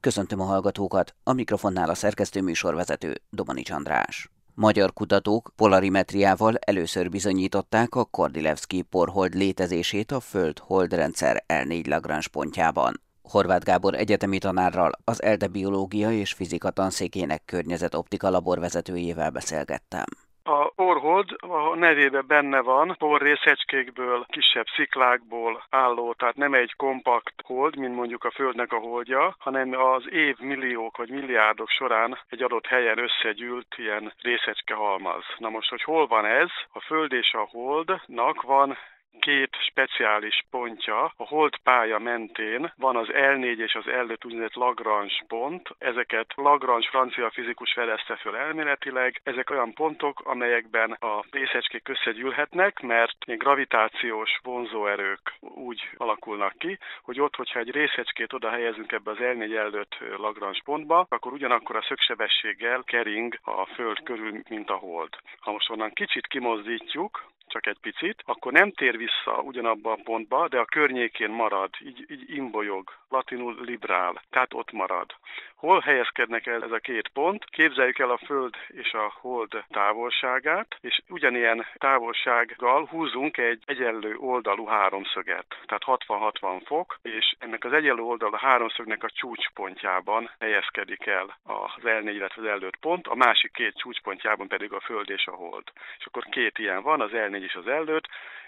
Köszöntöm a hallgatókat, a mikrofonnál a szerkesztő műsorvezető Domanics András. Magyar kutatók polarimetriával először bizonyították a Kordilevski porhold létezését a Föld-Hold-rendszer L4 Lagrange pontjában. Horváth Gábor egyetemi tanárral, az ELTE biológia és fizika tanszékének környezetoptika laborvezetőjével beszélgettem. A porhold a nevében benne van, porrészecskékből, kisebb sziklákból álló, tehát nem egy kompakt hold, mint mondjuk a Földnek a holdja, hanem az év milliók vagy milliárdok során egy adott helyen összegyűlt ilyen részecske halmaz. Na most, hogy hol van ez? A Föld és a holdnak van két speciális pontja. A hold pálya mentén van az L4 és az L5 úgynevezett Lagrange pont. Ezeket Lagrange francia fizikus fedezte föl elméletileg. Ezek olyan pontok, amelyekben a részecskék összegyűlhetnek, mert gravitációs vonzóerők úgy alakulnak ki, hogy ott, hogyha egy részecskét oda helyezünk ebbe az L4 L5 Lagrange pontba, akkor ugyanakkor a szögsebességgel kering a Föld körül, mint a hold. Ha most onnan kicsit kimozdítjuk, csak egy picit, akkor nem tér vissza ugyanabba a pontba, de a környékén marad, így, így imbolyog, latinul librál, tehát ott marad. Hol helyezkednek el ez a két pont? Képzeljük el a Föld és a Hold távolságát, és ugyanilyen távolsággal húzunk egy egyenlő oldalú háromszöget, tehát 60-60 fok, és ennek az egyenlő oldalú háromszögnek a csúcspontjában helyezkedik el az L4, illetve az L5 pont, a másik két csúcspontjában pedig a Föld és a Hold. És akkor két ilyen van, az L4 és az L5,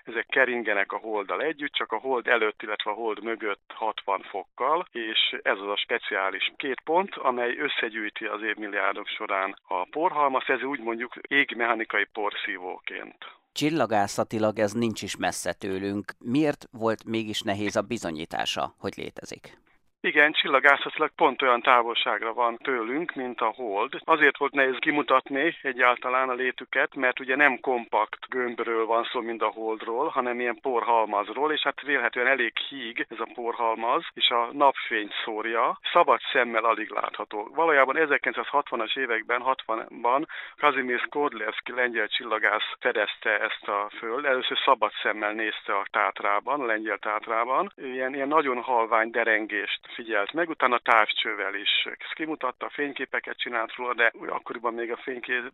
ezek keringenek a holddal együtt, csak a hold előtt, illetve a hold mögött 60 fokkal, és ez az a speciális két pont, amely összegyűjti az évmilliárdok során a porhalmaz, ez úgy mondjuk égmechanikai porszívóként. Csillagászatilag ez nincs is messze tőlünk. Miért volt mégis nehéz a bizonyítása, hogy létezik? Igen, csillagászatilag pont olyan távolságra van tőlünk, mint a hold. Azért volt nehéz kimutatni egyáltalán a létüket, mert ugye nem kompakt gömbről van szó, mint a holdról, hanem ilyen porhalmazról, és hát vélhetően elég híg ez a porhalmaz, és a napfényt szórja, szabad szemmel alig látható. Valójában 1960-as években, 60-ban Kazimierz Skordlevski lengyel csillagász fedezte ezt a föld. Először szabad szemmel nézte a tátrában, a lengyel tátrában. Ilyen, ilyen nagyon halvány derengést figyelt meg, utána távcsővel is kimutatta, fényképeket csinált róla, de akkoriban még a fénykép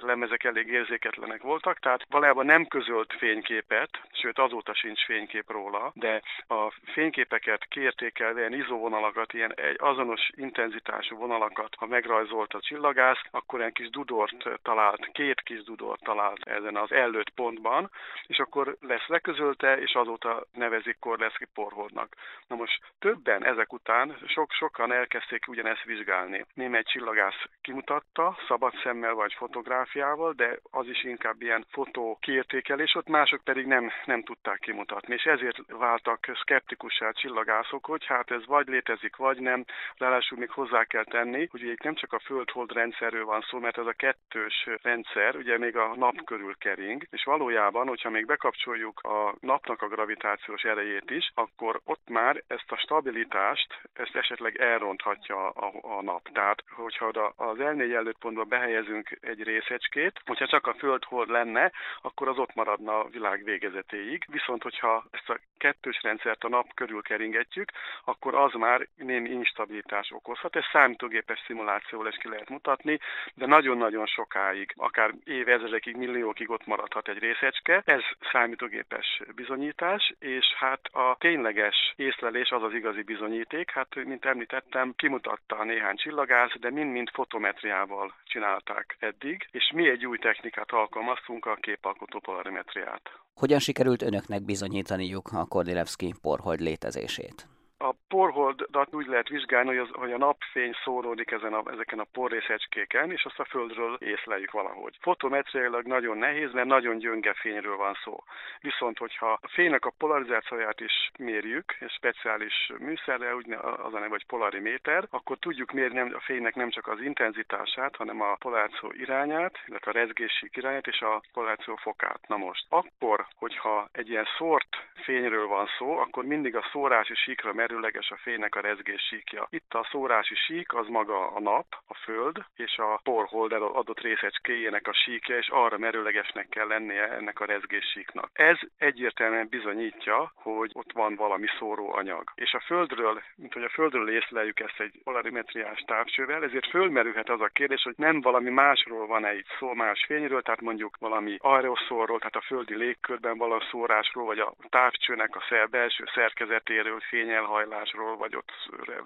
lemezek elég érzéketlenek voltak, tehát valójában nem közölt fényképet, sőt azóta sincs fénykép róla, de a fényképeket kiértékelve ilyen izóvonalakat, ilyen egy azonos intenzitású vonalakat, ha megrajzolt a csillagász, akkor egy kis dudort talált, két kis dudort talált ezen az előtt pontban, és akkor lesz leközölte, és azóta nevezik Korleszki porholdnak. Na most többen ezek évek után sok-sokan elkezdték ugyanezt vizsgálni. Némely csillagász kimutatta, szabad szemmel vagy fotográfiával, de az is inkább ilyen fotó kiértékelés, ott mások pedig nem, nem tudták kimutatni. És ezért váltak szkeptikussá csillagászok, hogy hát ez vagy létezik, vagy nem. Ráadásul még hozzá kell tenni, hogy itt nem csak a föld-hold rendszerről van szó, mert ez a kettős rendszer ugye még a nap körül kering, és valójában, hogyha még bekapcsoljuk a napnak a gravitációs erejét is, akkor ott már ezt a stabilitást hatást, ezt esetleg elronthatja a, a nap. Tehát, hogyha az L4 előtt pontba behelyezünk egy részecskét, hogyha csak a Föld-hold lenne, akkor az ott maradna a világ végezetéig. Viszont, hogyha ezt a kettős rendszert a nap körül keringetjük, akkor az már némi instabilitás okozhat. Ez számítógépes szimulációval is ki lehet mutatni, de nagyon-nagyon sokáig, akár évezredekig, milliókig ott maradhat egy részecske. Ez számítógépes bizonyítás, és hát a tényleges észlelés az az igazi bizonyíték, hát mint említettem, kimutatta néhány csillagász, de mind-mind fotometriával csinálták eddig, és mi egy új technikát alkalmaztunk, a képalkotó polarimetriát. Hogyan sikerült önöknek bizonyítaniuk a Kordilevski porhold létezését? A porholdat úgy lehet vizsgálni, hogy, az, hogy a napfény szóródik ezen a, ezeken a porrészecskéken, és azt a Földről észleljük valahogy. Fotometriailag nagyon nehéz, mert nagyon gyönge fényről van szó. Viszont, hogyha a fénynek a polarizációját is mérjük, egy speciális műszerrel, úgy az a neve, hogy polariméter, akkor tudjuk mérni a fénynek nem csak az intenzitását, hanem a polarizáció irányát, illetve a rezgési irányát és a polarizáció fokát. Na most, akkor, hogyha egy ilyen szórt fényről van szó, akkor mindig a szórási síkra merülleges a fénynek a rezgés síkja. Itt a szórási sík az maga a nap, a Föld, és a porhold adott részecskéjének a síkja, és arra merőlegesnek kell lennie ennek a rezgéssíknak. Ez egyértelműen bizonyítja, hogy ott van valami szóróanyag. És a Földről, mint hogy a Földről észleljük ezt egy polarimetriás távcsővel, ezért fölmerülhet az a kérdés, hogy nem valami másról van-e itt szó, más fényről, tehát mondjuk valami aeroszolról, tehát a földi légkörben valami szórásról, vagy a távcsőnek a szer belső szerkezetéről, fényelhajlásról, vagy ott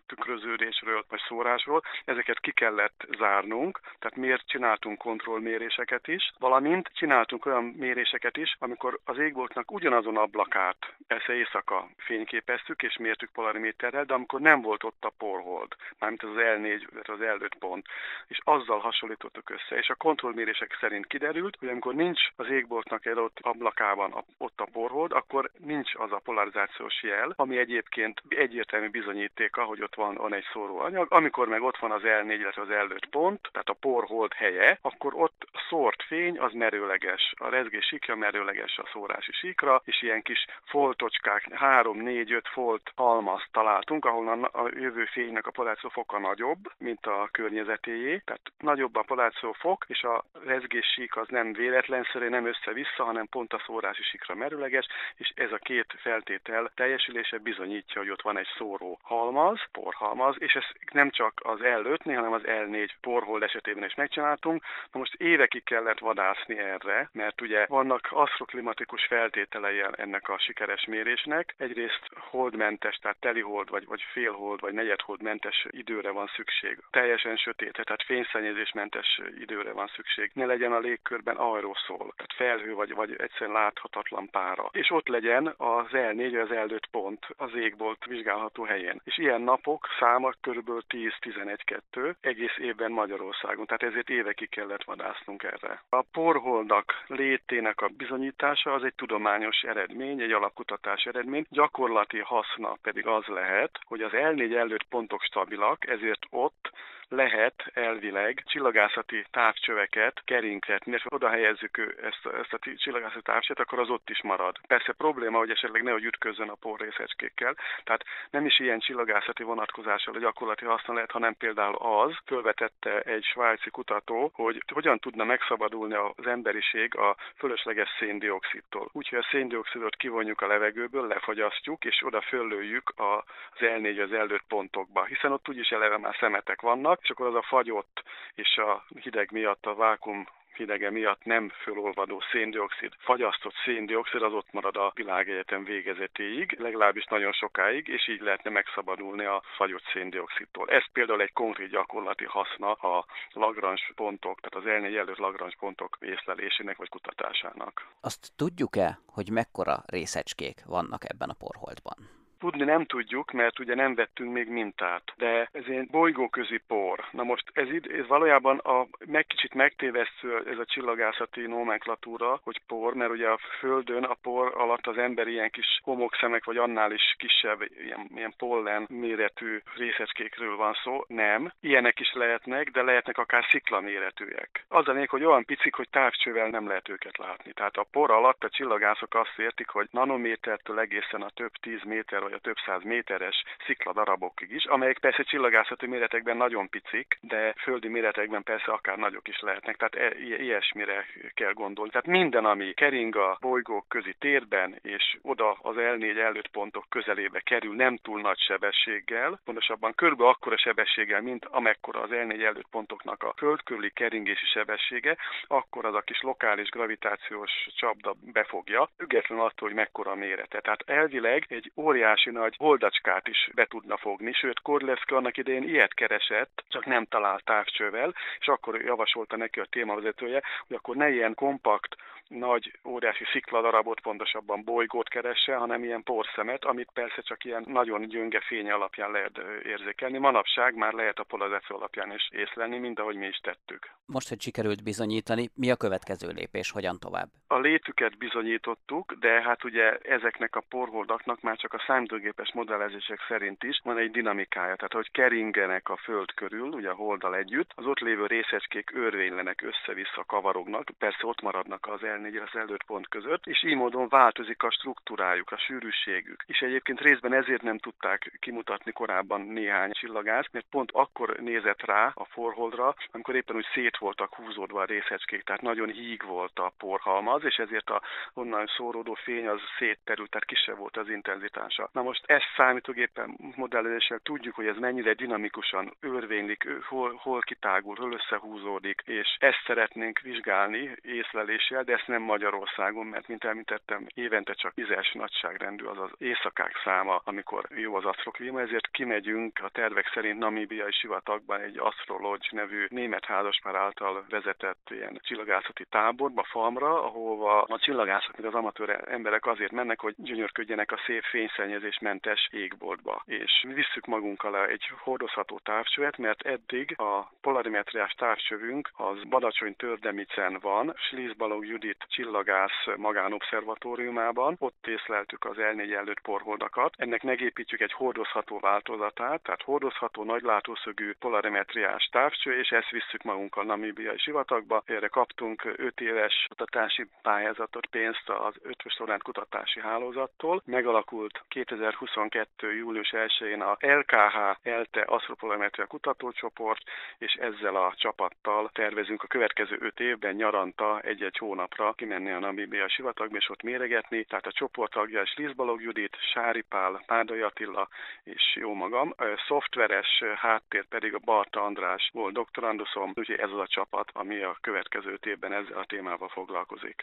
tükröződésről, vagy szórásról. Ezeket ki kellett zárnunk, tehát miért csináltunk kontrollméréseket is, valamint csináltunk olyan méréseket is, amikor az égboltnak ugyanazon ablakát, persze éjszaka fényképeztük és mértük polariméterrel, de amikor nem volt ott a porhold, mármint az L4, az L5 pont, és azzal hasonlítottuk össze, és a kontrollmérések szerint kiderült, hogy amikor nincs az égboltnak egy ott ablakában ott a porhold, akkor nincs az a polarizációs jel, ami egyébként egyértelmű bizonyítéka, hogy ott van, van egy szóróanyag. Amikor meg ott van az L4, illetve az L5 pont, tehát a porhold helye, akkor ott szórt fény az merőleges. A rezgés síkja merőleges a szórási síkra, és ilyen kis foltocskák, 3-4-5 folt halmaz találtunk, ahol a, jövő fénynek a polarizáció foka nagyobb, mint a környezetéjé. Tehát nagyobb a polarizáció fok, és a rezgés sík az nem véletlenszerű, nem össze-vissza, hanem pont a szórási síkra merőleges, és ez a két feltétel teljesülése bizonyítja, hogy ott van egy szóró halmaz, porhalmaz, és ez nem csak az L5-nél, hanem az L4 porhold esetében is megcsináltunk. Na most évekig kellett vadászni erre, mert ugye vannak asztroklimatikus feltételei ennek a sikeres mérésnek. Egyrészt holdmentes, tehát telihold, vagy, vagy félhold, vagy negyedholdmentes időre van szükség. Teljesen sötét, tehát fényszennyezésmentes időre van szükség. Ne legyen a légkörben aeroszol, tehát felhő, vagy, vagy egyszerűen láthatatlan pára. És ott legyen az L4, az L5 pont az égbolt vizsgálható helyén. És ilyen napok száma kb. 10-11-2 egész évben Magyarországon, tehát ezért évekig kellett vadásznunk erre. A porholdak létének a bizonyítása az egy tudományos eredmény, egy alapkutatás eredmény, gyakorlati haszna pedig az lehet, hogy az L4 előtt pontok stabilak, ezért ott lehet elvileg csillagászati távcsöveket keringetni, és oda helyezzük ezt, ezt a csillagászati távcsövet, akkor az ott is marad. Persze probléma, hogy esetleg nehogy ütközzön a porrészecskékkel, tehát nem is ilyen csillagászati vonatkozással a gyakorlati haszna lehet, hanem például az, fölvetette egy svájci kutató, hogy hogyan tudna megszabadulni az emberiség a fölösleges széndiokszidtól. Úgyhogy a széndiokszidot kivonjuk a levegőből, lefagyasztjuk, és oda föllőjük az L4 az előtt pontokba, hiszen ott úgyis eleve már szemetek vannak, és akkor az a fagyott és a hideg miatt a vákum hidege miatt nem fölolvadó széndiokszid, fagyasztott széndiokszid az ott marad a világegyetem végezetéig, legalábbis nagyon sokáig, és így lehetne megszabadulni a fagyott széndiokszidtól. Ez például egy konkrét gyakorlati haszna a Lagrange pontok, tehát az elnégy előtt Lagrange pontok észlelésének vagy kutatásának. Azt tudjuk-e, hogy mekkora részecskék vannak ebben a porholdban? Tudni nem tudjuk, mert ugye nem vettünk még mintát, de ez egy bolygóközi por. Na most ez, ez valójában a meg kicsit megtévesztő ez a csillagászati nomenklatúra, hogy por, mert ugye a Földön a por alatt az ember ilyen kis homokszemek, vagy annál is kisebb, ilyen, ilyen pollen méretű részecskékről van szó. Nem. Ilyenek is lehetnek, de lehetnek akár szikla méretűek. Az a hogy olyan picik, hogy távcsővel nem lehet őket látni. Tehát a por alatt a csillagászok azt értik, hogy nanométertől egészen a több tíz méter vagy a több száz méteres szikladarabokig is, amelyek persze csillagászati méretekben nagyon picik, de földi méretekben persze akár nagyok is lehetnek, tehát e, ilyesmire kell gondolni. Tehát minden, ami kering a bolygók közi térben, és oda az L4 előtt pontok közelébe kerül nem túl nagy sebességgel, pontosabban körülbelül akkora sebességgel, mint amekkora az L4 előtt pontoknak a föld körüli keringési sebessége, akkor az a kis lokális gravitációs csapda befogja, függetlenül attól, hogy mekkora mérete. Tehát elvileg egy óriás óriási nagy holdacskát is be tudna fogni, sőt Korlevski annak idején ilyet keresett, csak nem talált távcsővel, és akkor javasolta neki a témavezetője, hogy akkor ne ilyen kompakt, nagy, óriási szikladarabot, pontosabban bolygót keresse, hanem ilyen porszemet, amit persze csak ilyen nagyon gyönge fény alapján lehet érzékelni. Manapság már lehet a polarizáció alapján is észlelni, mint ahogy mi is tettük. Most, hogy sikerült bizonyítani, mi a következő lépés, hogyan tovább? A létüket bizonyítottuk, de hát ugye ezeknek a porholdaknak már csak a számítógépes modellezések szerint is van egy dinamikája, tehát hogy keringenek a Föld körül, ugye a holddal együtt, az ott lévő részecskék örvénylenek, össze-vissza kavarognak, persze ott maradnak az L4 az előtt pont között, és így módon változik a struktúrájuk, a sűrűségük. És egyébként részben ezért nem tudták kimutatni korábban néhány csillagász, mert pont akkor nézett rá a forholdra, amikor éppen úgy szét voltak húzódva a részecskék, tehát nagyon híg volt a porhalmaz, és ezért a onnan szóródó fény az szétterült, tehát kisebb volt az intenzitása. Na most ezt számítógépen modellezéssel tudjuk, hogy ez mennyire dinamikusan örvénylik, hol, hol kitágul, hol összehúzódik, és ezt szeretnénk vizsgálni észleléssel, de ezt nem Magyarországon, mert mint említettem, évente csak tízes nagyságrendű az az éjszakák száma, amikor jó az asztroklíma, ezért kimegyünk a tervek szerint namibiai sivatagban egy Astrolodge nevű német házaspár által vezetett ilyen csillagászati táborba, falmra, ahova a csillagászok, mint az amatőr emberek azért mennek, hogy gyönyörködjenek a szép fényszennyezésmentes égboltba. És visszük magunkkal egy hordozható távcsövet, mert eddig a polarimetriás távcsövünk az Badacsony Tördemicen van, Slízbalog Judit csillagász magánobszervatóriumában, ott észleltük az L4 előtt porholdakat. Ennek megépítjük egy hordozható változatát, tehát hordozható nagylátószögű polarimetriás távcső, és ezt visszük magunkkal Namíbiai sivatagba. Erre kaptunk 5 éves kutatási pályázatot, pénzt az Ötvös Lorent Kutatási Hálózattól. Megalakult 2022. július 1-én a LKH ELTE Asztropolometria Kutatócsoport, és ezzel a csapattal tervezünk a következő 5 évben nyaranta egy-egy hónapra kimenni a Namíbia sivatagba, és ott méregetni. Tehát a csoport tagja Liszbalog Judit, Sári Pál, Pádai Attila és jó magam. A szoftveres háttér pedig a Barta András volt doktoranduszom, úgyhogy ez az a csapat, ami a következő évben ezzel a témával foglalkozik.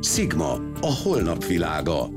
Sigma, a holnap világa.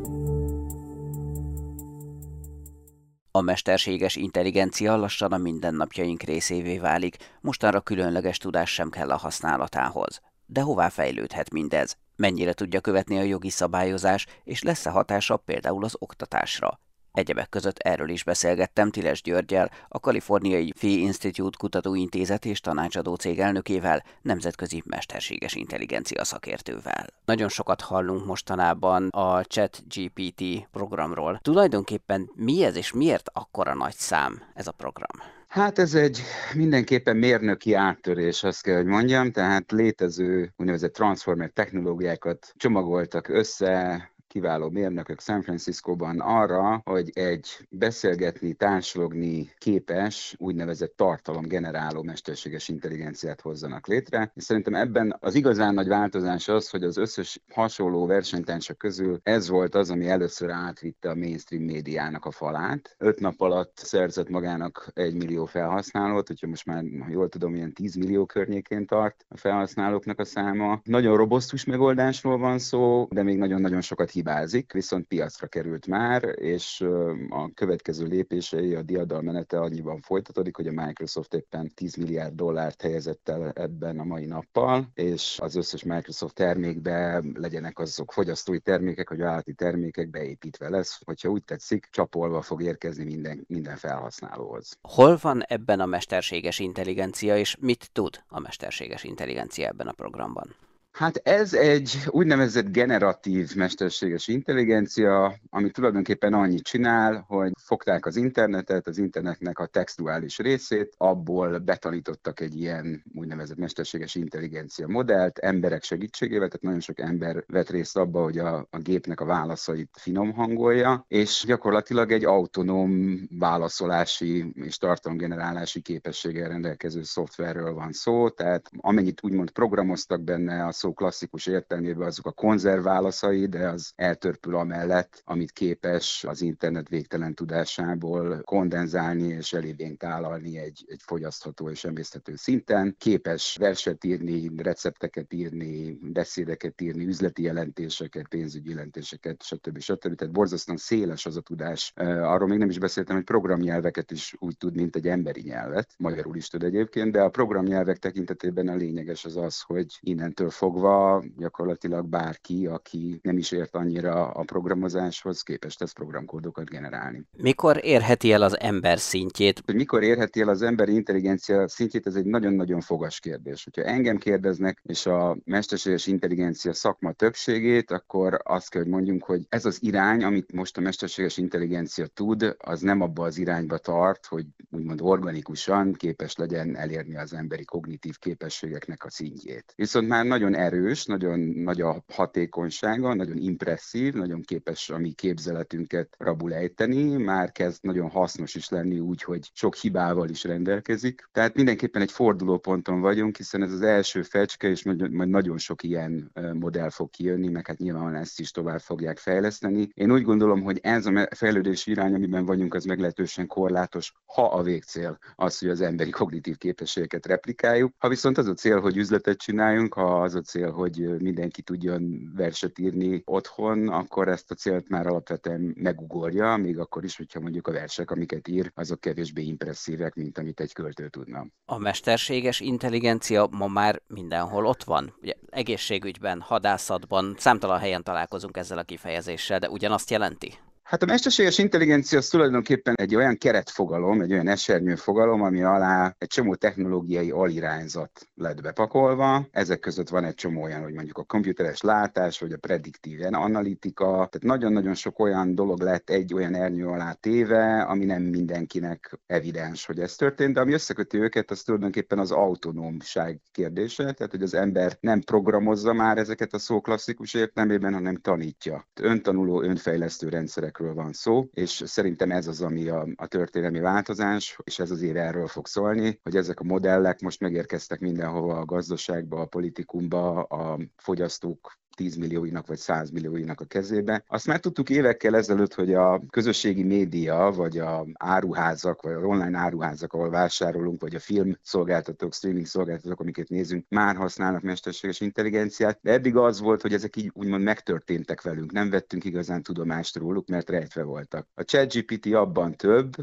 A mesterséges intelligencia lassan a mindennapjaink részévé válik, mostanra különleges tudás sem kell a használatához. De hová fejlődhet mindez? Mennyire tudja követni a jogi szabályozás, és lesz-e hatása például az oktatásra? Egyebek között erről is beszélgettem Tiles Györgyel, a Kaliforniai Fee Institute kutatóintézet és tanácsadó cég elnökével, nemzetközi mesterséges intelligencia szakértővel. Nagyon sokat hallunk mostanában a ChatGPT programról. Tulajdonképpen mi ez és miért akkora nagy szám ez a program? Hát ez egy mindenképpen mérnöki áttörés, azt kell, hogy mondjam, tehát létező úgynevezett transformer technológiákat csomagoltak össze, kiváló mérnökök San Franciscóban arra, hogy egy beszélgetni, társalogni képes, úgynevezett tartalomgeneráló mesterséges intelligenciát hozzanak létre. És szerintem ebben az igazán nagy változás az, hogy az összes hasonló versenytársak közül ez volt az, ami először átvitte a mainstream médiának a falát. Öt nap alatt szerzett magának egy millió felhasználót, hogyha most már, ha jól tudom, ilyen 10 millió környékén tart a felhasználóknak a száma. Nagyon robosztus megoldásról van szó, de még nagyon-nagyon sokat hibázik, viszont piacra került már, és a következő lépései, a diadalmenete annyiban folytatódik, hogy a Microsoft éppen 10 milliárd dollárt helyezett el ebben a mai nappal, és az összes Microsoft termékbe legyenek azok fogyasztói termékek, vagy vállalati termékek beépítve lesz, hogyha úgy tetszik, csapolva fog érkezni minden, minden felhasználóhoz. Hol van ebben a mesterséges intelligencia, és mit tud a mesterséges intelligencia ebben a programban? Hát ez egy úgynevezett generatív mesterséges intelligencia, ami tulajdonképpen annyit csinál, hogy fogták az internetet, az internetnek a textuális részét, abból betanítottak egy ilyen úgynevezett mesterséges intelligencia modellt, emberek segítségével, tehát nagyon sok ember vett részt abba, hogy a, a gépnek a válaszait finom hangolja, és gyakorlatilag egy autonóm válaszolási és tartalomgenerálási képességgel rendelkező szoftverről van szó, tehát amennyit úgymond programoztak benne, a szó klasszikus értelmében azok a konzervválaszai, de az eltörpül amellett, amit képes az internet végtelen tudásából kondenzálni és elévénk tálalni egy, egy fogyasztható és emészthető szinten. Képes verset írni, recepteket írni, beszédeket írni, üzleti jelentéseket, pénzügyi jelentéseket, stb. stb. Tehát borzasztóan széles az a tudás. Arról még nem is beszéltem, hogy programnyelveket is úgy tud, mint egy emberi nyelvet. Magyarul is tud egyébként, de a programnyelvek tekintetében a lényeges az az, hogy innentől fog fogva gyakorlatilag bárki, aki nem is ért annyira a programozáshoz, képes tesz programkódokat generálni. Mikor érheti el az ember szintjét? Hogy mikor érheti el az emberi intelligencia szintjét, ez egy nagyon-nagyon fogas kérdés. Hogyha engem kérdeznek, és a mesterséges intelligencia szakma többségét, akkor azt kell, hogy mondjunk, hogy ez az irány, amit most a mesterséges intelligencia tud, az nem abba az irányba tart, hogy úgymond organikusan képes legyen elérni az emberi kognitív képességeknek a szintjét. Viszont már nagyon erős, nagyon nagy a hatékonysága, nagyon impresszív, nagyon képes a mi képzeletünket rabulejteni, már kezd nagyon hasznos is lenni úgy, hogy sok hibával is rendelkezik. Tehát mindenképpen egy fordulóponton vagyunk, hiszen ez az első fecske, és majd nagyon sok ilyen modell fog kijönni, meg hát nyilván ezt is tovább fogják fejleszteni. Én úgy gondolom, hogy ez a fejlődési irány, amiben vagyunk, az meglehetősen korlátos, ha a végcél az, hogy az emberi kognitív képességeket replikáljuk. Ha viszont az a cél, hogy üzletet csináljunk, ha az a cél, hogy mindenki tudjon verset írni otthon, akkor ezt a célt már alapvetően megugorja, még akkor is, hogyha mondjuk a versek, amiket ír, azok kevésbé impresszívek, mint amit egy költő tudna. A mesterséges intelligencia ma már mindenhol ott van. Ugye, egészségügyben, hadászatban, számtalan helyen találkozunk ezzel a kifejezéssel, de ugyanazt jelenti? Hát a mesterséges intelligencia az tulajdonképpen egy olyan keretfogalom, egy olyan esernyő fogalom, ami alá egy csomó technológiai alirányzat lett bepakolva. Ezek között van egy csomó olyan, hogy mondjuk a komputeres látás, vagy a prediktív analitika. Tehát nagyon-nagyon sok olyan dolog lett egy olyan ernyő alá téve, ami nem mindenkinek evidens, hogy ez történt, de ami összeköti őket, az tulajdonképpen az autonómság kérdése, tehát hogy az ember nem programozza már ezeket a szó klasszikus értelmében, hanem tanítja. Öntanuló, önfejlesztő rendszerek emberekről van szó, és szerintem ez az, ami a, a történelmi változás, és ez az év erről fog szólni, hogy ezek a modellek most megérkeztek mindenhova a gazdaságba, a politikumba, a fogyasztók 10 millióinak vagy 100 millióinak a kezébe. Azt már tudtuk évekkel ezelőtt, hogy a közösségi média, vagy a áruházak, vagy az online áruházak, ahol vásárolunk, vagy a film szolgáltatók, streaming szolgáltatók, amiket nézünk, már használnak mesterséges intelligenciát, de eddig az volt, hogy ezek így úgymond megtörténtek velünk, nem vettünk igazán tudomást róluk, mert rejtve voltak. A ChatGPT abban több,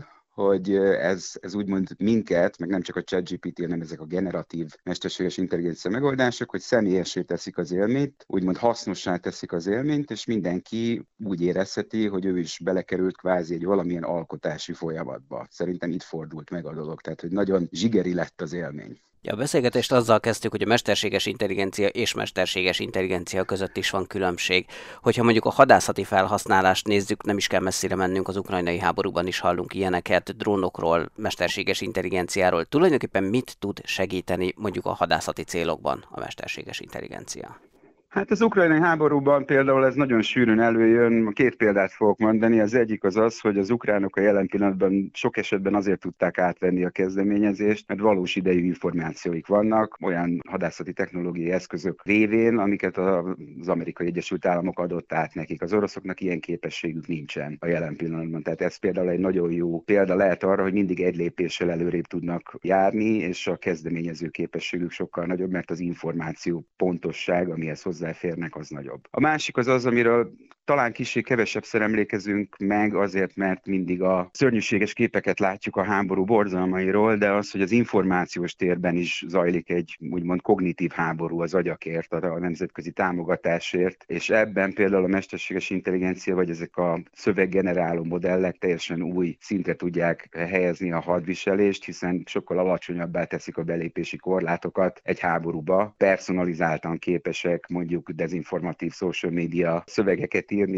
hogy ez, ez úgymond minket, meg nem csak a ChatGPT, hanem ezek a generatív mesterséges intelligencia megoldások, hogy személyesé teszik az élményt, úgymond hasznossá teszik az élményt, és mindenki úgy érezheti, hogy ő is belekerült kvázi egy valamilyen alkotási folyamatba. Szerintem itt fordult meg a dolog, tehát hogy nagyon zsigeri lett az élmény. Ja, a beszélgetést azzal kezdtük, hogy a mesterséges intelligencia és mesterséges intelligencia között is van különbség. Hogyha mondjuk a hadászati felhasználást nézzük, nem is kell messzire mennünk, az ukrajnai háborúban is hallunk ilyeneket, drónokról, mesterséges intelligenciáról. Tulajdonképpen mit tud segíteni mondjuk a hadászati célokban a mesterséges intelligencia? Hát az ukrajnai háborúban például ez nagyon sűrűn előjön. Két példát fogok mondani. Az egyik az az, hogy az ukránok a jelen pillanatban sok esetben azért tudták átvenni a kezdeményezést, mert valós idejű információik vannak, olyan hadászati technológiai eszközök révén, amiket az Amerikai Egyesült Államok adott át nekik. Az oroszoknak ilyen képességük nincsen a jelen pillanatban. Tehát ez például egy nagyon jó példa lehet arra, hogy mindig egy lépéssel előrébb tudnak járni, és a kezdeményező képességük sokkal nagyobb, mert az információ pontosság, amihez hozzá hozzáférnek, az nagyobb. A másik az az, amiről talán kicsit kevesebbszer emlékezünk meg, azért, mert mindig a szörnyűséges képeket látjuk a háború borzalmairól, de az, hogy az információs térben is zajlik egy úgymond kognitív háború az agyakért, a nemzetközi támogatásért, és ebben például a mesterséges intelligencia vagy ezek a szöveggeneráló modellek teljesen új szintre tudják helyezni a hadviselést, hiszen sokkal alacsonyabbá teszik a belépési korlátokat egy háborúba, personalizáltan képesek mondjuk dezinformatív social media szövegeket írni,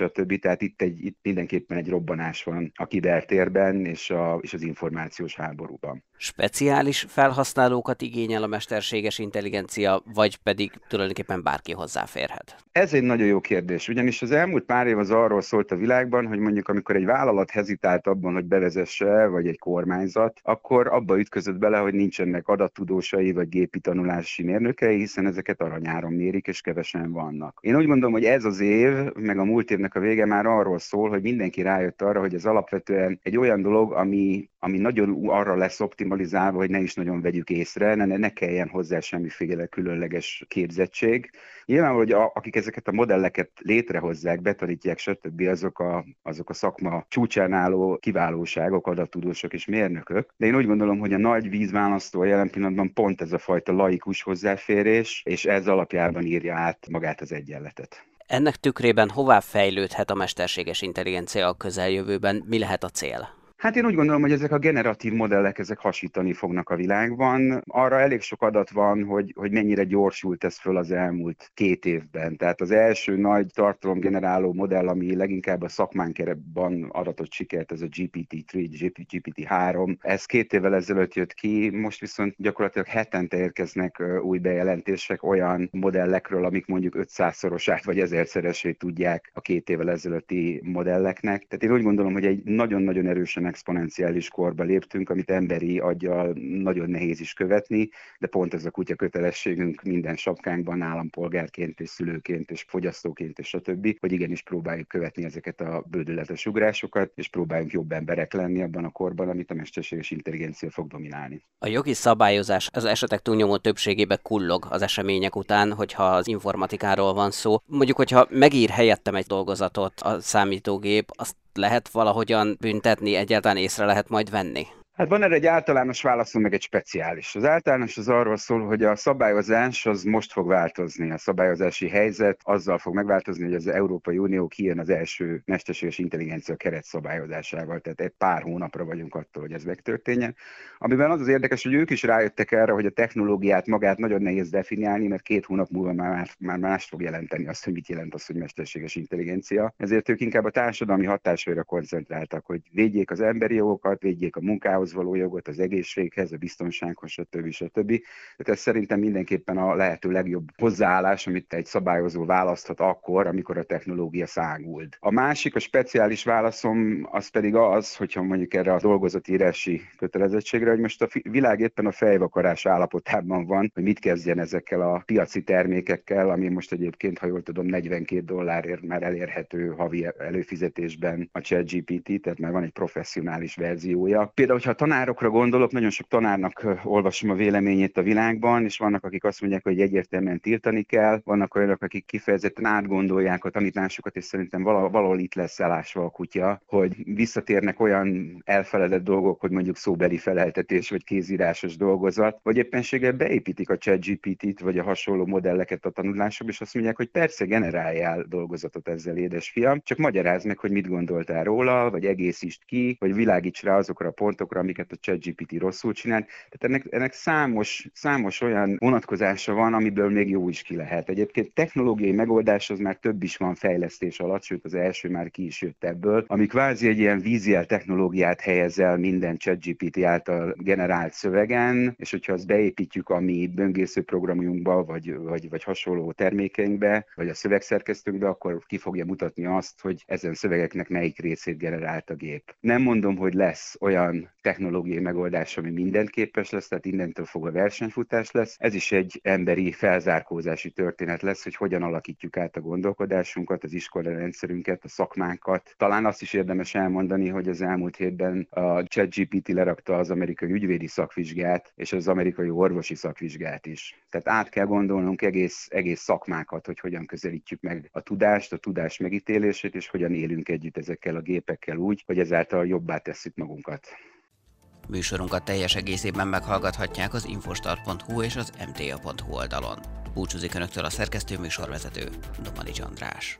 a többi. Tehát itt, egy, itt mindenképpen egy robbanás van a kibertérben és, a, és az információs háborúban. Speciális felhasználókat igényel a mesterséges intelligencia, vagy pedig tulajdonképpen bárki hozzáférhet? Ez egy nagyon jó kérdés, ugyanis az elmúlt pár év az arról szólt a világban, hogy mondjuk amikor egy vállalat hezitált abban, hogy bevezesse, vagy egy kormányzat, akkor abba ütközött bele, hogy nincsenek adattudósai vagy gépi tanulási mérnökei, hiszen ezeket aranyáron mérik, és kevesen vannak. Én úgy mondom, hogy ez az év meg a múlt évnek a vége már arról szól, hogy mindenki rájött arra, hogy ez alapvetően egy olyan dolog, ami, ami nagyon arra lesz optimalizálva, hogy ne is nagyon vegyük észre, ne, ne kelljen hozzá semmiféle különleges képzettség. Nyilvánvaló, hogy a, akik ezeket a modelleket létrehozzák, betanítják, stb. azok a, azok a szakma csúcsán álló kiválóságok, adattudósok és mérnökök. De én úgy gondolom, hogy a nagy vízválasztó jelen pillanatban pont ez a fajta laikus hozzáférés, és ez alapjában írja át magát az egyenletet. Ennek tükrében hová fejlődhet a mesterséges intelligencia a közeljövőben? Mi lehet a cél? Hát én úgy gondolom, hogy ezek a generatív modellek ezek hasítani fognak a világban. Arra elég sok adat van, hogy, hogy mennyire gyorsult ez föl az elmúlt két évben. Tehát az első nagy tartalomgeneráló modell, ami leginkább a szakmánkereben adatot sikert, ez a GPT-3, GPT-3. Ez két évvel ezelőtt jött ki, most viszont gyakorlatilag hetente érkeznek új bejelentések olyan modellekről, amik mondjuk 500-szorosát vagy ezerszeresét tudják a két évvel ezelőtti modelleknek. Tehát én úgy gondolom, hogy egy nagyon-nagyon erősen exponenciális korba léptünk, amit emberi aggyal nagyon nehéz is követni, de pont ez a kutya kötelességünk minden sapkánkban állampolgárként és szülőként és fogyasztóként és stb., hogy igenis próbáljuk követni ezeket a bődületes ugrásokat, és próbáljunk jobb emberek lenni abban a korban, amit a mesterséges intelligencia fog dominálni. A jogi szabályozás az esetek túlnyomó többségébe kullog az események után, hogyha az informatikáról van szó. Mondjuk, hogyha megír helyettem egy dolgozatot a számítógép, azt lehet valahogyan büntetni, egyáltalán észre lehet majd venni? Hát van erre egy általános válaszom, meg egy speciális. Az általános az arról szól, hogy a szabályozás az most fog változni. A szabályozási helyzet azzal fog megváltozni, hogy az Európai Unió kijön az első mesterséges intelligencia keret szabályozásával. Tehát egy pár hónapra vagyunk attól, hogy ez megtörténjen. Amiben az az érdekes, hogy ők is rájöttek erre, hogy a technológiát magát nagyon nehéz definiálni, mert két hónap múlva már, már más fog jelenteni azt, hogy mit jelent az, hogy mesterséges intelligencia. Ezért ők inkább a társadalmi hatásra koncentráltak, hogy védjék az emberi jogokat, védjék a munkához munkához való jogot, az egészséghez, a biztonsághoz, stb. stb. Tehát ez szerintem mindenképpen a lehető legjobb hozzáállás, amit egy szabályozó választhat akkor, amikor a technológia száguld. A másik, a speciális válaszom az pedig az, hogyha mondjuk erre a dolgozatírási kötelezettségre, hogy most a világ éppen a fejvakarás állapotában van, hogy mit kezdjen ezekkel a piaci termékekkel, ami most egyébként, ha jól tudom, 42 dollárért már elérhető havi előfizetésben a ChatGPT, tehát már van egy professzionális verziója. Például, hogyha tanárokra gondolok, nagyon sok tanárnak olvasom a véleményét a világban, és vannak, akik azt mondják, hogy egyértelműen tiltani kell, vannak olyanok, akik kifejezetten átgondolják a tanításokat, és szerintem valahol, valahol itt lesz elásva a kutya, hogy visszatérnek olyan elfeledett dolgok, hogy mondjuk szóbeli feleltetés, vagy kézírásos dolgozat, vagy éppenséggel beépítik a ChatGPT-t, vagy a hasonló modelleket a tanulásokba, és azt mondják, hogy persze generáljál dolgozatot ezzel, édesfiam, csak magyarázd meg, hogy mit gondoltál róla, vagy egészítsd ki, vagy világíts rá azokra a pontokra, amiket a ChatGPT rosszul csinál. Tehát ennek, ennek számos, számos olyan vonatkozása van, amiből még jó is ki lehet. Egyébként technológiai megoldás az már több is van fejlesztés alatt, sőt az első már ki is jött ebből, ami kvázi egy ilyen víziel technológiát helyezel minden ChatGPT által generált szövegen, és hogyha azt beépítjük a mi böngésző programjunkba, vagy, vagy, vagy hasonló termékeinkbe, vagy a szövegszerkesztőnkbe, akkor ki fogja mutatni azt, hogy ezen szövegeknek melyik részét generált a gép. Nem mondom, hogy lesz olyan technológiai megoldás, ami mindent képes lesz, tehát innentől fogva versenyfutás lesz. Ez is egy emberi felzárkózási történet lesz, hogy hogyan alakítjuk át a gondolkodásunkat, az iskola rendszerünket, a szakmánkat. Talán azt is érdemes elmondani, hogy az elmúlt hétben a ChatGPT lerakta az amerikai ügyvédi szakvizsgát, és az amerikai orvosi szakvizsgát is. Tehát át kell gondolnunk egész, egész szakmákat, hogy hogyan közelítjük meg a tudást, a tudás megítélését, és hogyan élünk együtt ezekkel a gépekkel úgy, hogy ezáltal jobbá tesszük magunkat. Műsorunkat teljes egészében meghallgathatják az infostart.hu és az mta.hu oldalon. Búcsúzik Önöktől a szerkesztő műsorvezető, Domani András.